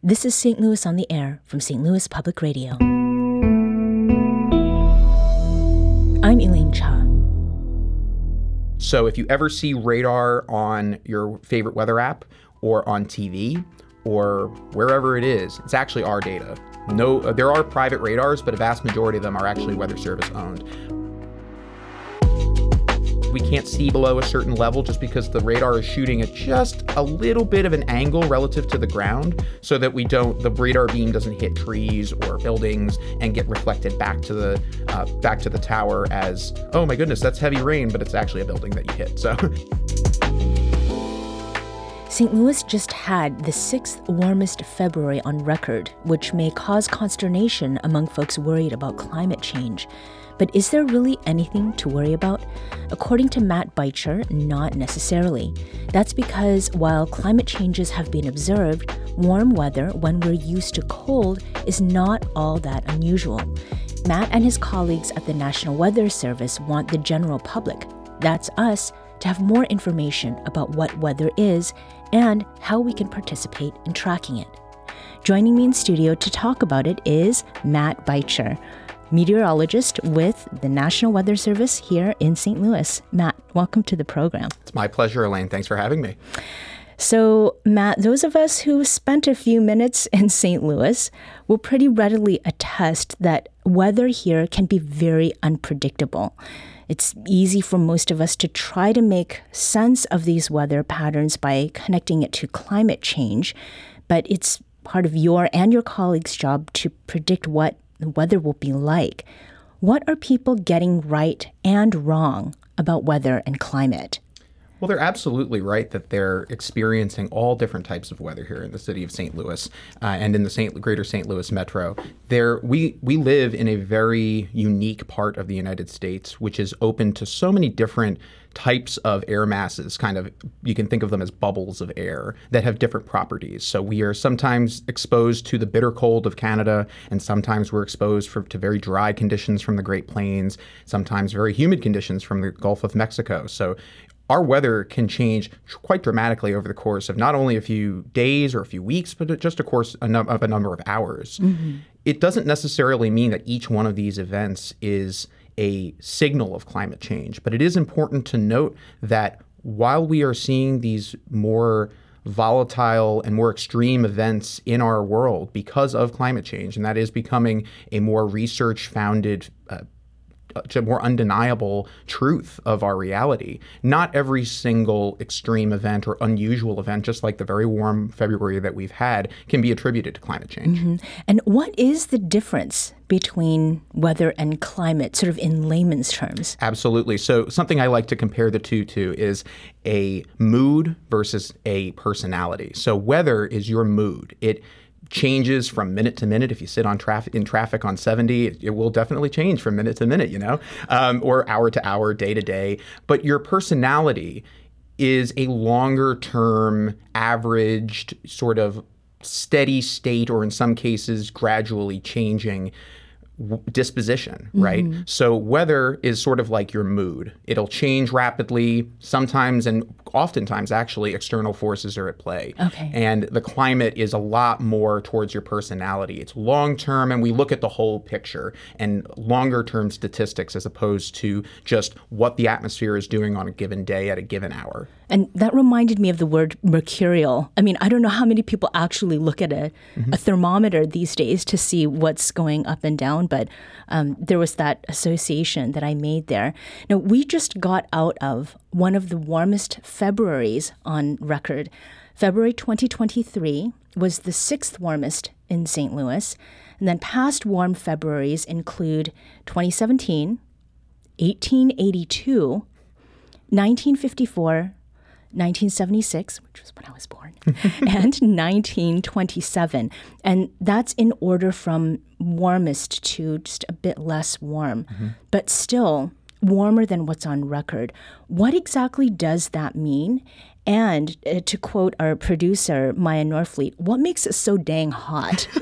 This is St. Louis on the Air from St. Louis Public Radio. I'm Elaine Cha. So if you ever see radar on your favorite weather app or on TV or wherever it is, it's actually our data. No, there are private radars, but a vast majority of them are actually Weather Service owned. We can't see below a certain level just because the radar is shooting at just a little bit of an angle relative to the ground so that we don't the radar beam doesn't hit trees or buildings and get reflected back to the uh, back to the tower as oh my goodness that's heavy rain but it's actually a building that you hit so St. Louis just had the sixth warmest February on record, which may cause consternation among folks worried about climate change. But is there really anything to worry about? According to Matt Beitscher, not necessarily. That's because while climate changes have been observed, warm weather when we're used to cold is not all that unusual. Matt and his colleagues at the National Weather Service want the general public, that's us, to have more information about what weather is and how we can participate in tracking it. Joining me in studio to talk about it is Matt Beitscher meteorologist with the National Weather Service here in St. Louis. Matt, welcome to the program. It's my pleasure, Elaine. Thanks for having me. So, Matt, those of us who spent a few minutes in St. Louis will pretty readily attest that weather here can be very unpredictable. It's easy for most of us to try to make sense of these weather patterns by connecting it to climate change, but it's part of your and your colleagues' job to predict what the weather will be like. What are people getting right and wrong about weather and climate? Well, they're absolutely right that they're experiencing all different types of weather here in the city of St. Louis uh, and in the Saint, greater St. Louis metro. There, we we live in a very unique part of the United States, which is open to so many different types of air masses, kind of, you can think of them as bubbles of air that have different properties. So we are sometimes exposed to the bitter cold of Canada, and sometimes we're exposed for, to very dry conditions from the Great Plains, sometimes very humid conditions from the Gulf of Mexico. So our weather can change quite dramatically over the course of not only a few days or a few weeks, but just a course of a number of hours. Mm-hmm. It doesn't necessarily mean that each one of these events is a signal of climate change, but it is important to note that while we are seeing these more volatile and more extreme events in our world because of climate change, and that is becoming a more research founded uh, a more undeniable truth of our reality. Not every single extreme event or unusual event, just like the very warm February that we've had, can be attributed to climate change. Mm-hmm. And what is the difference between weather and climate, sort of in layman's terms? Absolutely. So, something I like to compare the two to is a mood versus a personality. So, weather is your mood. It changes from minute to minute. If you sit on traffic in traffic on 70, it, it will definitely change from minute to minute, you know, um, or hour to hour, day to day. But your personality is a longer term, averaged, sort of steady state, or in some cases, gradually changing disposition, right? Mm-hmm. So weather is sort of like your mood. It'll change rapidly. Sometimes and oftentimes actually external forces are at play. Okay. And the climate is a lot more towards your personality. It's long term and we look at the whole picture and longer term statistics as opposed to just what the atmosphere is doing on a given day at a given hour. And that reminded me of the word mercurial. I mean, I don't know how many people actually look at a, mm-hmm. a thermometer these days to see what's going up and down, but um, there was that association that I made there. Now, we just got out of one of the warmest Februaries on record. February 2023 was the sixth warmest in St. Louis. And then past warm Februaries include 2017, 1882, 1954, 1976, which was when I was born, and 1927. And that's in order from warmest to just a bit less warm. Mm-hmm. But still, warmer than what's on record. What exactly does that mean? And uh, to quote our producer, Maya Norfleet, what makes it so dang hot?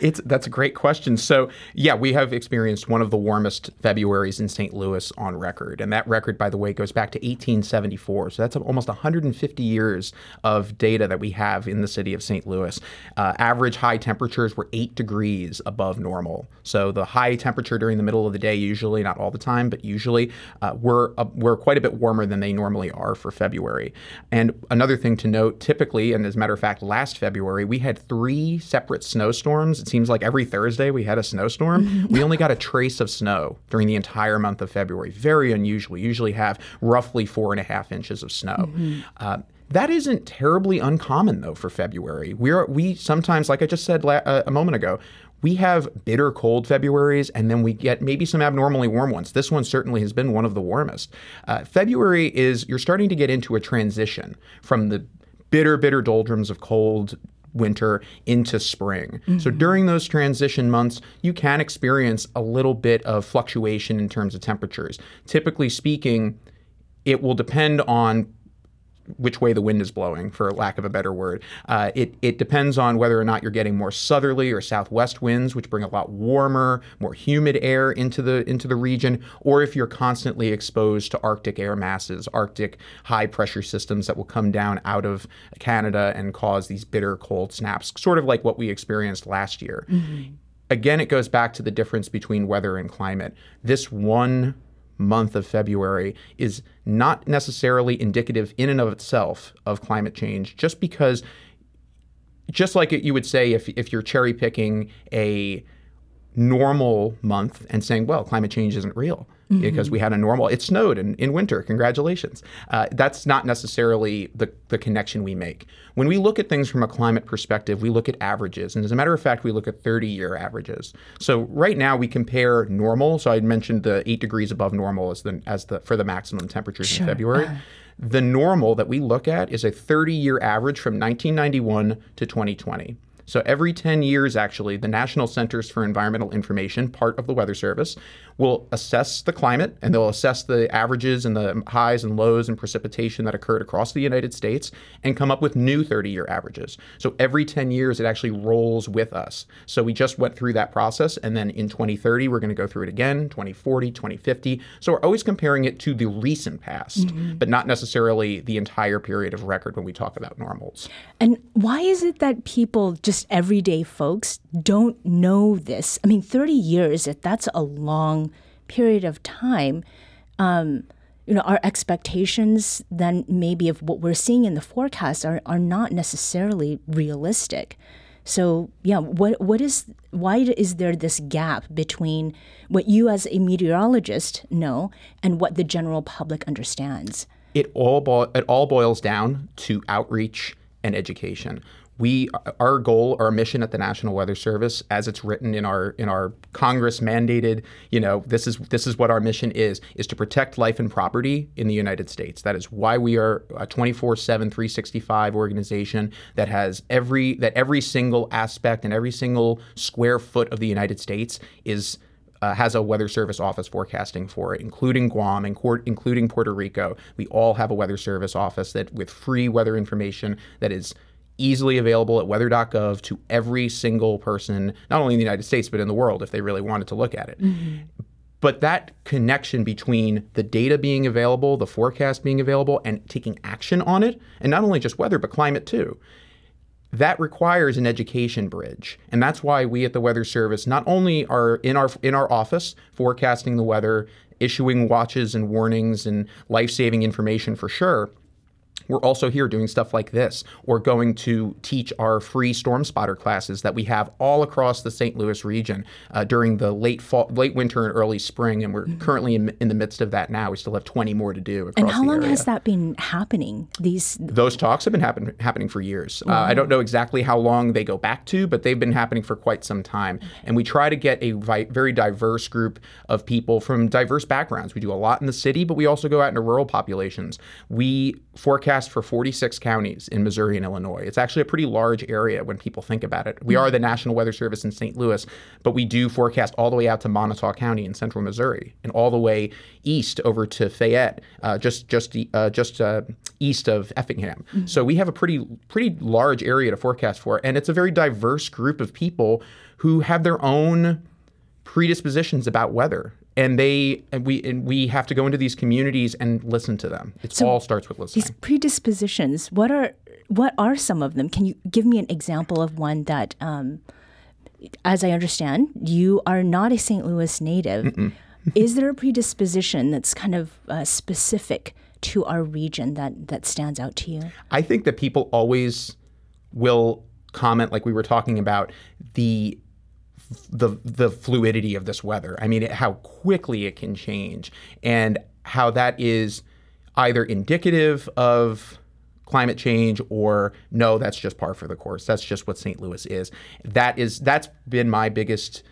It's that's a great question. So yeah, we have experienced one of the warmest Februarys in St. Louis on record, and that record, by the way, goes back to 1874. So that's almost 150 years of data that we have in the city of St. Louis. Uh, average high temperatures were eight degrees above normal. So the high temperature during the middle of the day, usually not all the time, but usually, uh, were uh, were quite a bit warmer than they normally are for February. And another thing to note, typically, and as a matter of fact, last February we had three separate snowstorms seems like every Thursday we had a snowstorm. We only got a trace of snow during the entire month of February. Very unusual. We usually have roughly four and a half inches of snow. Mm-hmm. Uh, that isn't terribly uncommon though for February. We are we sometimes, like I just said la- uh, a moment ago, we have bitter cold Februarys, and then we get maybe some abnormally warm ones. This one certainly has been one of the warmest. Uh, February is you're starting to get into a transition from the bitter, bitter doldrums of cold winter into spring. Mm-hmm. So during those transition months, you can experience a little bit of fluctuation in terms of temperatures. Typically speaking, it will depend on which way the wind is blowing, for lack of a better word. Uh, it, it depends on whether or not you're getting more southerly or southwest winds, which bring a lot warmer, more humid air into the into the region, or if you're constantly exposed to Arctic air masses, Arctic high pressure systems that will come down out of Canada and cause these bitter cold snaps, sort of like what we experienced last year. Mm-hmm. Again, it goes back to the difference between weather and climate. This one month of February is not necessarily indicative in and of itself of climate change, just because, just like you would say if, if you're cherry picking a normal month and saying, well, climate change isn't real mm-hmm. because we had a normal, it snowed in, in winter, congratulations. Uh, that's not necessarily the, the connection we make. When we look at things from a climate perspective, we look at averages. And as a matter of fact, we look at 30 year averages. So right now we compare normal. So I mentioned the eight degrees above normal as the, as the, for the maximum temperatures sure. in February. Uh. The normal that we look at is a 30 year average from 1991 to 2020. So every 10 years, actually, the National Centers for Environmental Information, part of the Weather Service, will assess the climate and they'll assess the averages and the highs and lows and precipitation that occurred across the United States and come up with new 30 year averages. So every 10 years, it actually rolls with us. So we just went through that process. And then in 2030, we're going to go through it again, 2040, 2050. So we're always comparing it to the recent past, mm-hmm. but not necessarily the entire period of record when we talk about normals. And why is it that people just just everyday folks don't know this. I mean, 30 years, that's a long period of time. Um, you know, our expectations then maybe of what we're seeing in the forecast are, are not necessarily realistic. So yeah, what what is why is there this gap between what you as a meteorologist know and what the general public understands? It all bo- it all boils down to outreach and education we our goal our mission at the national weather service as it's written in our in our congress mandated you know this is this is what our mission is is to protect life and property in the united states that is why we are a 24/7 365 organization that has every that every single aspect and every single square foot of the united states is uh, has a weather service office forecasting for it, including Guam and including Puerto Rico. We all have a weather service office that with free weather information that is easily available at weather.gov to every single person, not only in the United States, but in the world if they really wanted to look at it. Mm-hmm. But that connection between the data being available, the forecast being available, and taking action on it, and not only just weather, but climate too, that requires an education bridge. And that's why we at the Weather Service not only are in our in our office forecasting the weather, issuing watches and warnings and life-saving information for sure, we're also here doing stuff like this. We're going to teach our free storm spotter classes that we have all across the St. Louis region uh, during the late fall, late winter and early spring, and we're mm-hmm. currently in, in, the midst of that now. We still have 20 more to do. and how long area. has that been happening? These those talks have been happen, happening for years. Uh, I don't know exactly how long they go back to, but they've been happening for quite some time. And we try to get a vi- very diverse group of people from diverse backgrounds. We do a lot in the city, but we also go out into rural populations. We forecast forecast for 46 counties in Missouri and Illinois. It's actually a pretty large area when people think about it. We are the National Weather Service in St. Louis, but we do forecast all the way out to Moniteau County in central Missouri and all the way east over to Fayette, uh, just just uh, just uh, east of Effingham. So we have a pretty pretty large area to forecast for, and it's a very diverse group of people who have their own predispositions about weather and they and we and we have to go into these communities and listen to them it all starts with listening These predispositions, what are what are some of them? Can you give me an example of one that, um, as I understand, you are not a St. Louis native. Is there a predisposition that's kind of uh, specific to our region that that stands out to you? i think that people always will comment like we were talking about the the the fluidity of this weather. I mean, it, how quickly it can change, and how that is either indicative of climate change or no, that's just par for the course. That's just what St. Louis is. That is that's been my biggest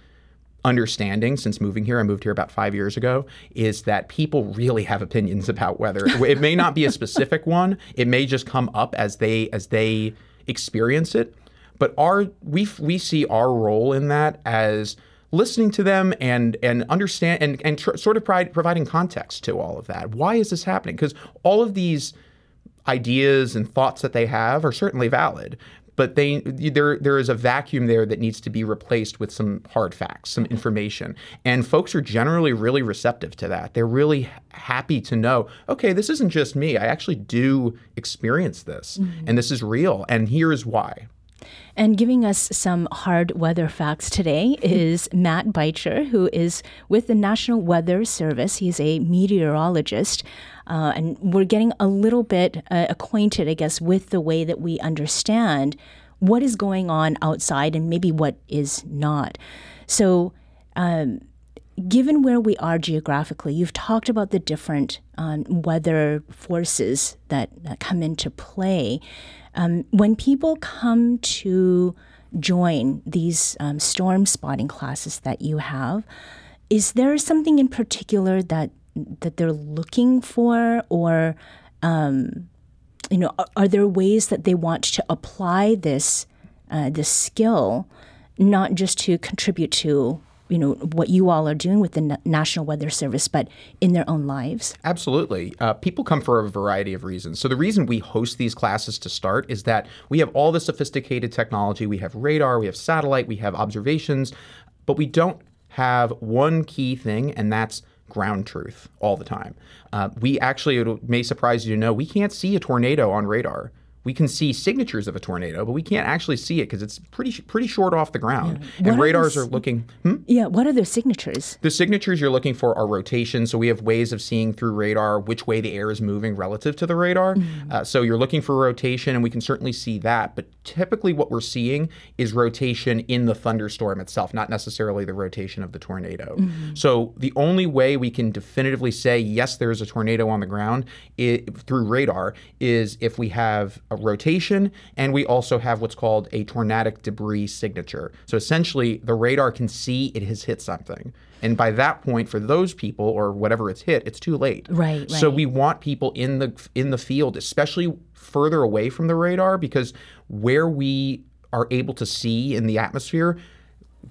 understanding since moving here. I moved here about five years ago. Is that people really have opinions about weather. it may not be a specific one. It may just come up as they as they experience it. But our we we see our role in that as listening to them and and understand and and tr- sort of pri- providing context to all of that. Why is this happening? Because all of these ideas and thoughts that they have are certainly valid, but they there there is a vacuum there that needs to be replaced with some hard facts, some information. And folks are generally really receptive to that. They're really happy to know, okay, this isn't just me. I actually do experience this, mm-hmm. and this is real, and here's why. And giving us some hard weather facts today is Matt Beitscher, who is with the National Weather Service. He's a meteorologist. Uh, and we're getting a little bit uh, acquainted, I guess, with the way that we understand what is going on outside and maybe what is not. So, um, given where we are geographically, you've talked about the different um, weather forces that, that come into play. Um, when people come to join these um, storm spotting classes that you have, is there something in particular that that they're looking for, or um, you know, are, are, there ways that they want to apply this uh, this skill, not just to contribute to you know what you all are doing with the National Weather Service, but in their own lives? Absolutely. Uh, people come for a variety of reasons. So the reason we host these classes to start is that we have all the sophisticated technology. We have radar, we have satellite, we have observations, but we don't have one key thing, and that's ground truth all the time. Uh, we actually, it may surprise you to know, we can't see a tornado on radar we can see signatures of a tornado, but we can't actually see it because it's pretty pretty short off the ground. Yeah. And radars are, are looking. Hmm? Yeah, what are the signatures? The signatures you're looking for are rotation. So we have ways of seeing through radar which way the air is moving relative to the radar. Mm-hmm. Uh, so you're looking for rotation, and we can certainly see that. But typically, what we're seeing is rotation in the thunderstorm itself, not necessarily the rotation of the tornado. Mm-hmm. So the only way we can definitively say yes, there is a tornado on the ground it, through radar is if we have a rotation, and we also have what's called a tornadic debris signature. So essentially, the radar can see it has hit something. And by that point, for those people or whatever it's hit, it's too late. Right. right. So we want people in the in the field, especially further away from the radar, because where we are able to see in the atmosphere,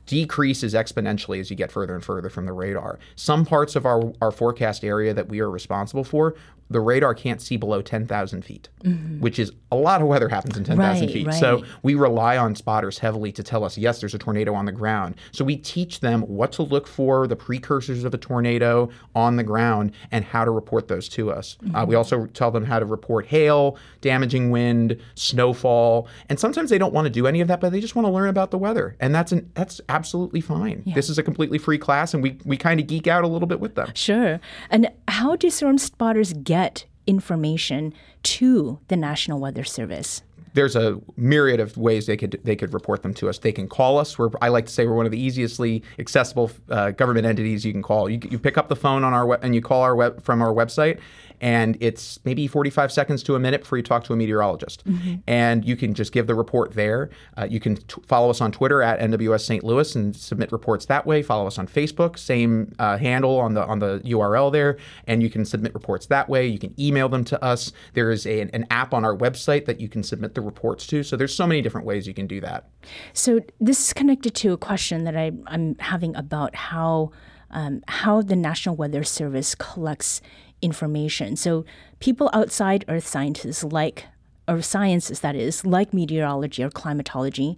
decreases exponentially as you get further and further from the radar. Some parts of our, our forecast area that we are responsible for, the radar can't see below 10,000 feet, mm-hmm. which is a lot of weather happens in 10,000 right, feet. Right. So we rely on spotters heavily to tell us, yes, there's a tornado on the ground. So we teach them what to look for, the precursors of a tornado on the ground, and how to report those to us. Mm-hmm. Uh, we also tell them how to report hail, damaging wind, snowfall, and sometimes they don't want to do any of that, but they just want to learn about the weather, and that's an, that's absolutely fine. Yeah. This is a completely free class, and we we kind of geek out a little bit with them. Sure. And how do storm spotters get get information to the National Weather Service? There's a myriad of ways they could they could report them to us. They can call us. We're, I like to say we're one of the easiestly accessible uh, government entities you can call. You, you pick up the phone on our web and you call our web from our website, and it's maybe 45 seconds to a minute before you talk to a meteorologist. And you can just give the report there. Uh, you can t- follow us on Twitter at NWS St. Louis and submit reports that way. Follow us on Facebook, same uh, handle on the on the URL there, and you can submit reports that way. You can email them to us. There is a, an app on our website that you can submit the reports to. So there's so many different ways you can do that. So this is connected to a question that I, I'm having about how um, how the National Weather Service collects information. So people outside Earth scientists like or sciences that is like meteorology or climatology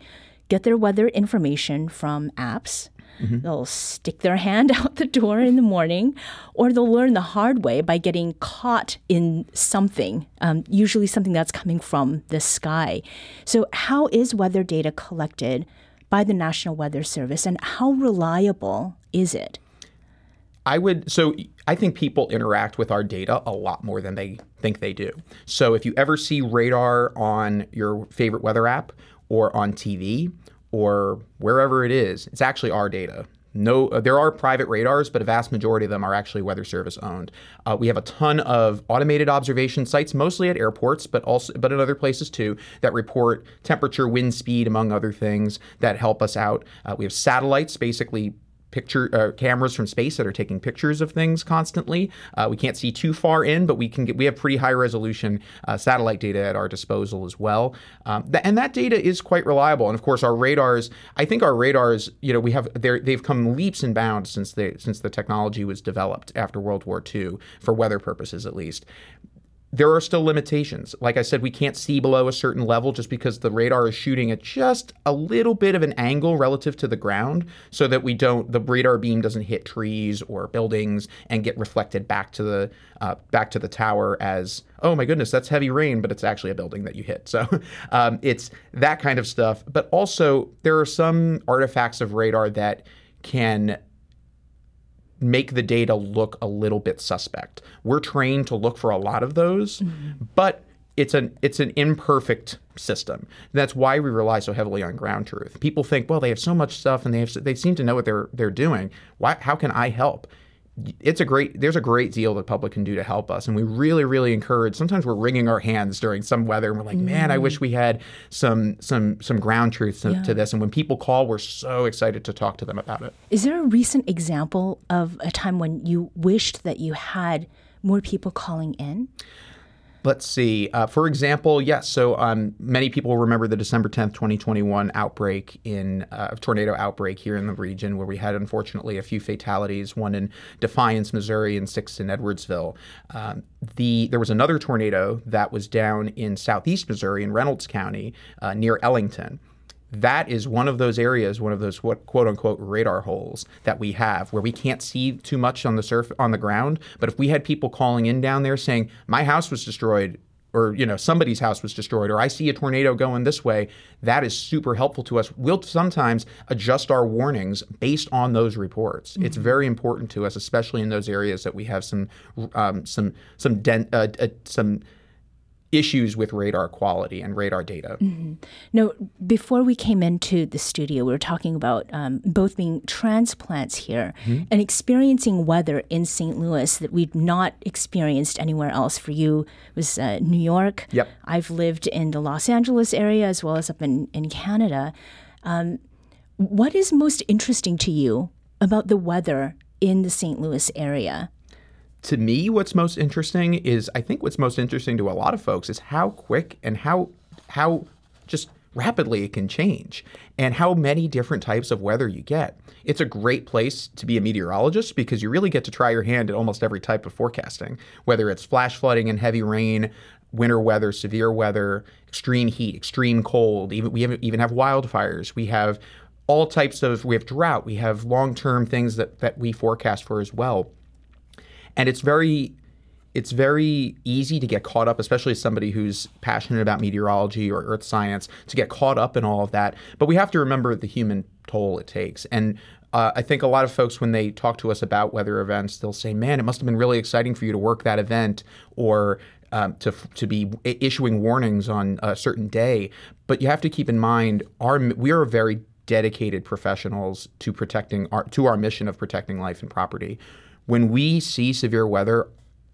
get their weather information from apps. They'll stick their hand out the door in the morning, or they'll learn the hard way by getting caught in something, um, usually something that's coming from the sky. So, how is weather data collected by the National Weather Service, and how reliable is it? I would so I think people interact with our data a lot more than they think they do. So if you ever see radar on your favorite weather app or on TV or wherever it is, it's actually our data. No, there are private radars, but a vast majority of them are actually Weather Service owned. Uh, we have a ton of automated observation sites, mostly at airports, but also but in other places too, that report temperature, wind speed, among other things that help us out. Uh, we have satellites, basically picture uh, cameras from space that are taking pictures of things constantly. Uh, we can't see too far in, but we can get we have pretty high resolution uh, satellite data at our disposal as well. Um, th- and that data is quite reliable. And of course, our radars. I think our radars. You know, we have they they've come leaps and bounds since they since the technology was developed after World War II for weather purposes at least there are still limitations. Like I said, we can't see below a certain level just because the radar is shooting at just a little bit of an angle relative to the ground so that we don't the radar beam doesn't hit trees or buildings and get reflected back to the uh, back to the tower as oh my goodness that's heavy rain but it's actually a building that you hit so um, it's that kind of stuff but also there are some artifacts of radar that can make the data look a little bit suspect. We're trained to look for a lot of those, mm-hmm. but it's an it's an imperfect system. That's why we rely so heavily on ground truth. People think, well, they have so much stuff and they have they seem to know what they're they're doing. Why how can I help? It's a great there's a great deal the public can do to help us and we really really encourage sometimes we're wringing our hands during some weather and we're like mm. man i wish we had some some some ground truth to, yeah. to, this and when people call we're so excited to talk to them about it is there a recent example of a time when you wished that you had more people calling in Let's see. Uh, for example, yes. So um, many people remember the December 10th, 2021 outbreak in uh, tornado outbreak here in the region, where we had unfortunately a few fatalities, one in Defiance, Missouri, and six in Edwardsville. Um, the there was another tornado that was down in southeast Missouri in Reynolds County uh, near Ellington that is one of those areas, one of those what, quote unquote radar holes that we have where we can't see too much on the surf on the ground. But if we had people calling in down there saying, My house was destroyed, or you know, somebody's house was destroyed, or I see a tornado going this way, that is super helpful to us. We'll sometimes adjust our warnings based on those reports. Mm-hmm. It's very important to us, especially in those areas that we have some um, some some den- uh, uh, some issues with radar quality and radar data. Mm-hmm. No, before we came into the studio, we were talking about um, both being transplants here mm-hmm. and experiencing weather in St. Louis that we've not experienced anywhere else. For you, it was uh, New York. Yep. I've lived in the Los Angeles area as well as up in, in Canada. Um, what is most interesting to you about the weather in the St. Louis area? To me, what's most interesting is I think what's most interesting to a lot of folks is how quick and how how just rapidly it can change and how many different types of weather you get. It's a great place to be a meteorologist because you really get to try your hand at almost every type of forecasting, whether it's flash flooding and heavy rain, winter weather, severe weather, extreme heat, extreme cold, even we even have wildfires. We have all types of we have drought, we have long-term things that that we forecast for as well and it's very it's very easy to get caught up, especially as somebody who's passionate about meteorology or earth science, to get caught up in all of that. But we have to remember the human toll it takes. And uh, I think a lot of folks, when they talk to us about weather events, they'll say, "Man, it must have been really exciting for you to work that event," or um, to to be issuing warnings on a certain day. But you have to keep in mind, our we are very dedicated professionals to protecting our to our mission of protecting life and property when we see severe weather,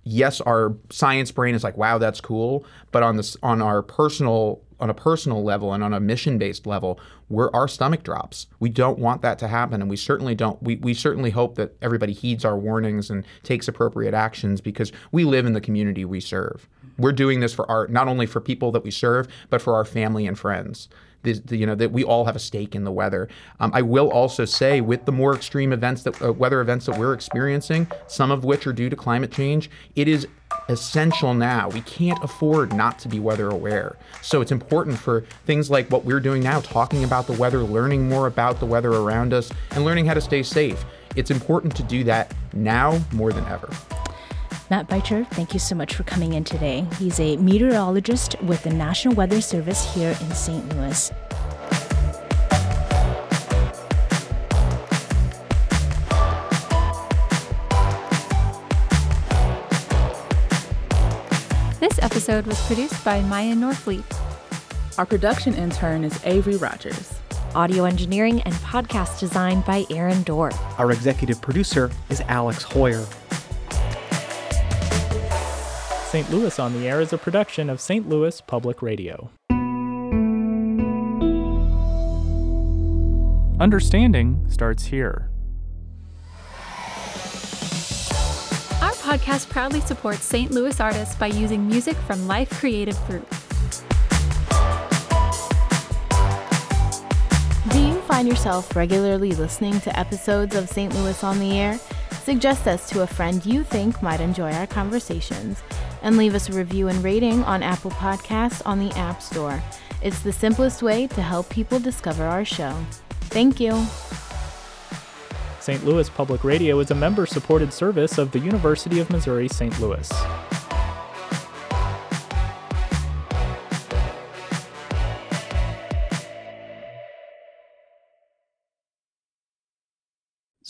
yes, our science brain is like, wow, that's cool. But on this, on our personal, on a personal level and on a mission-based level, we're our stomach drops. We don't want that to happen, and we certainly don't. We we certainly hope that everybody heeds our warnings and takes appropriate actions because we live in the community we serve. We're doing this for our not only for people that we serve, but for our family and friends the, you know that we all have a stake in the weather. Um, I will also say, with the more extreme events that uh, weather events that we're experiencing, some of which are due to climate change, it is essential now. We can't afford not to be weather aware. So it's important for things like what we're doing now, talking about the weather, learning more about the weather around us, and learning how to stay safe. It's important to do that now more than ever. Matt Beitscher, thank you so much for coming in today. He's a meteorologist with the National Weather Service here in St. Louis. This episode was produced by Maya Norfleet. Our production intern is Avery Rogers. Audio engineering and podcast design by Aaron Doerr. Our executive producer is Alex Heuer. St. Louis on the Air is a production of St. Louis Public Radio. Understanding starts here. Our podcast proudly supports St. Louis artists by using music from Life Creative Group. Do you find yourself regularly listening to episodes of St. Louis on the Air? Suggest us to a friend you think might enjoy our conversations and leave us a review and rating on Apple Podcasts on the App Store. It's the simplest way to help people discover our show. Thank you. St. Louis Public Radio is a member supported service of the University of Missouri St. Louis.